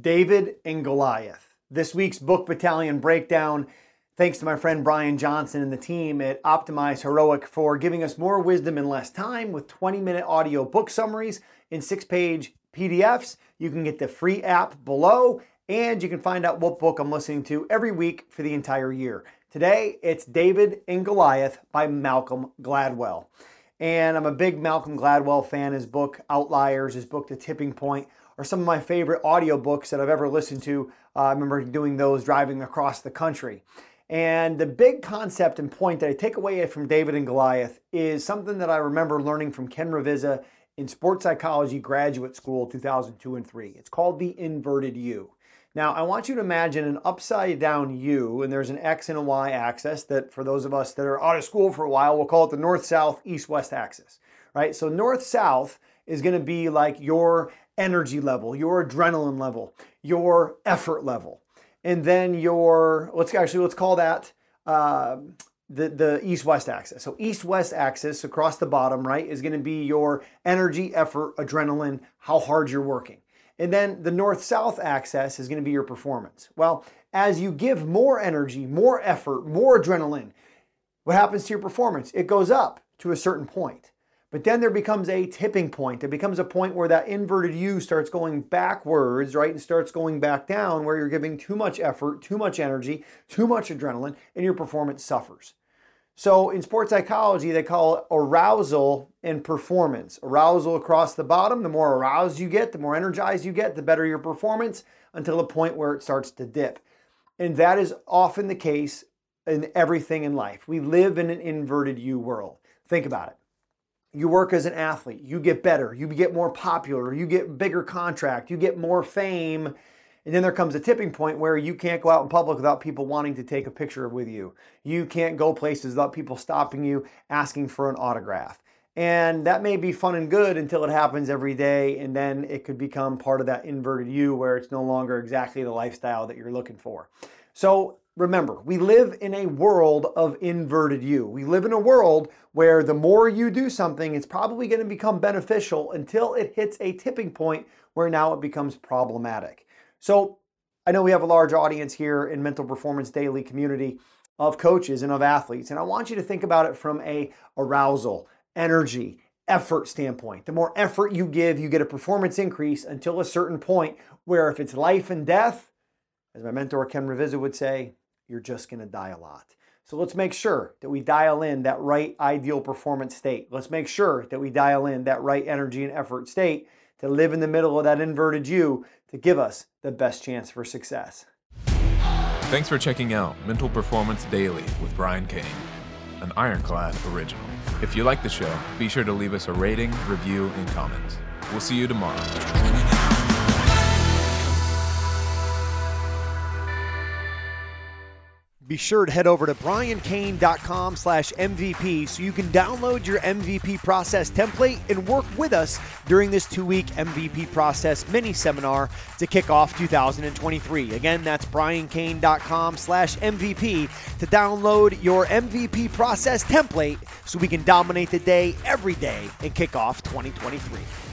David and Goliath. This week's Book Battalion breakdown, thanks to my friend Brian Johnson and the team at Optimize Heroic for giving us more wisdom in less time with 20 minute audio book summaries in six page PDFs. You can get the free app below, and you can find out what book I'm listening to every week for the entire year. Today, it's David and Goliath by Malcolm Gladwell. And I'm a big Malcolm Gladwell fan. His book, Outliers, his book, The Tipping Point, are some of my favorite audiobooks that I've ever listened to. Uh, I remember doing those driving across the country. And the big concept and point that I take away from David and Goliath is something that I remember learning from Ken Ravizza in Sports Psychology Graduate School 2002 and 3. It's called the inverted U. Now, I want you to imagine an upside down U, and there's an X and a Y axis that, for those of us that are out of school for a while, we'll call it the north south, east west axis, right? So, north south is going to be like your energy level, your adrenaline level, your effort level. And then your, let's actually, let's call that uh, the, the east west axis. So, east west axis across the bottom, right, is going to be your energy, effort, adrenaline, how hard you're working. And then the north south axis is going to be your performance. Well, as you give more energy, more effort, more adrenaline, what happens to your performance? It goes up to a certain point. But then there becomes a tipping point. It becomes a point where that inverted U starts going backwards, right? And starts going back down where you're giving too much effort, too much energy, too much adrenaline, and your performance suffers. So in sports psychology, they call it arousal and performance. Arousal across the bottom, the more aroused you get, the more energized you get, the better your performance until the point where it starts to dip. And that is often the case in everything in life. We live in an inverted U world. Think about it. You work as an athlete, you get better, you get more popular, you get bigger contract, you get more fame, and then there comes a tipping point where you can't go out in public without people wanting to take a picture with you. You can't go places without people stopping you, asking for an autograph. And that may be fun and good until it happens every day, and then it could become part of that inverted U where it's no longer exactly the lifestyle that you're looking for. So remember, we live in a world of inverted U. We live in a world where the more you do something, it's probably going to become beneficial until it hits a tipping point where now it becomes problematic. So I know we have a large audience here in Mental Performance Daily community of coaches and of athletes, and I want you to think about it from a arousal, energy, effort standpoint. The more effort you give, you get a performance increase until a certain point where if it's life and death, as my mentor Ken Ravizza would say, you're just going to die a lot. So let's make sure that we dial in that right ideal performance state. Let's make sure that we dial in that right energy and effort state to live in the middle of that inverted U to give us the best chance for success. Thanks for checking out Mental Performance Daily with Brian Cain, an Ironclad original. If you like the show, be sure to leave us a rating, review, and comment. We'll see you tomorrow. Be sure to head over to briancain.com slash mvp so you can download your MVP process template and work with us during this two-week MVP process mini seminar to kick off 2023. Again, that's briancain.com slash mvp to download your MVP process template so we can dominate the day every day and kick off 2023.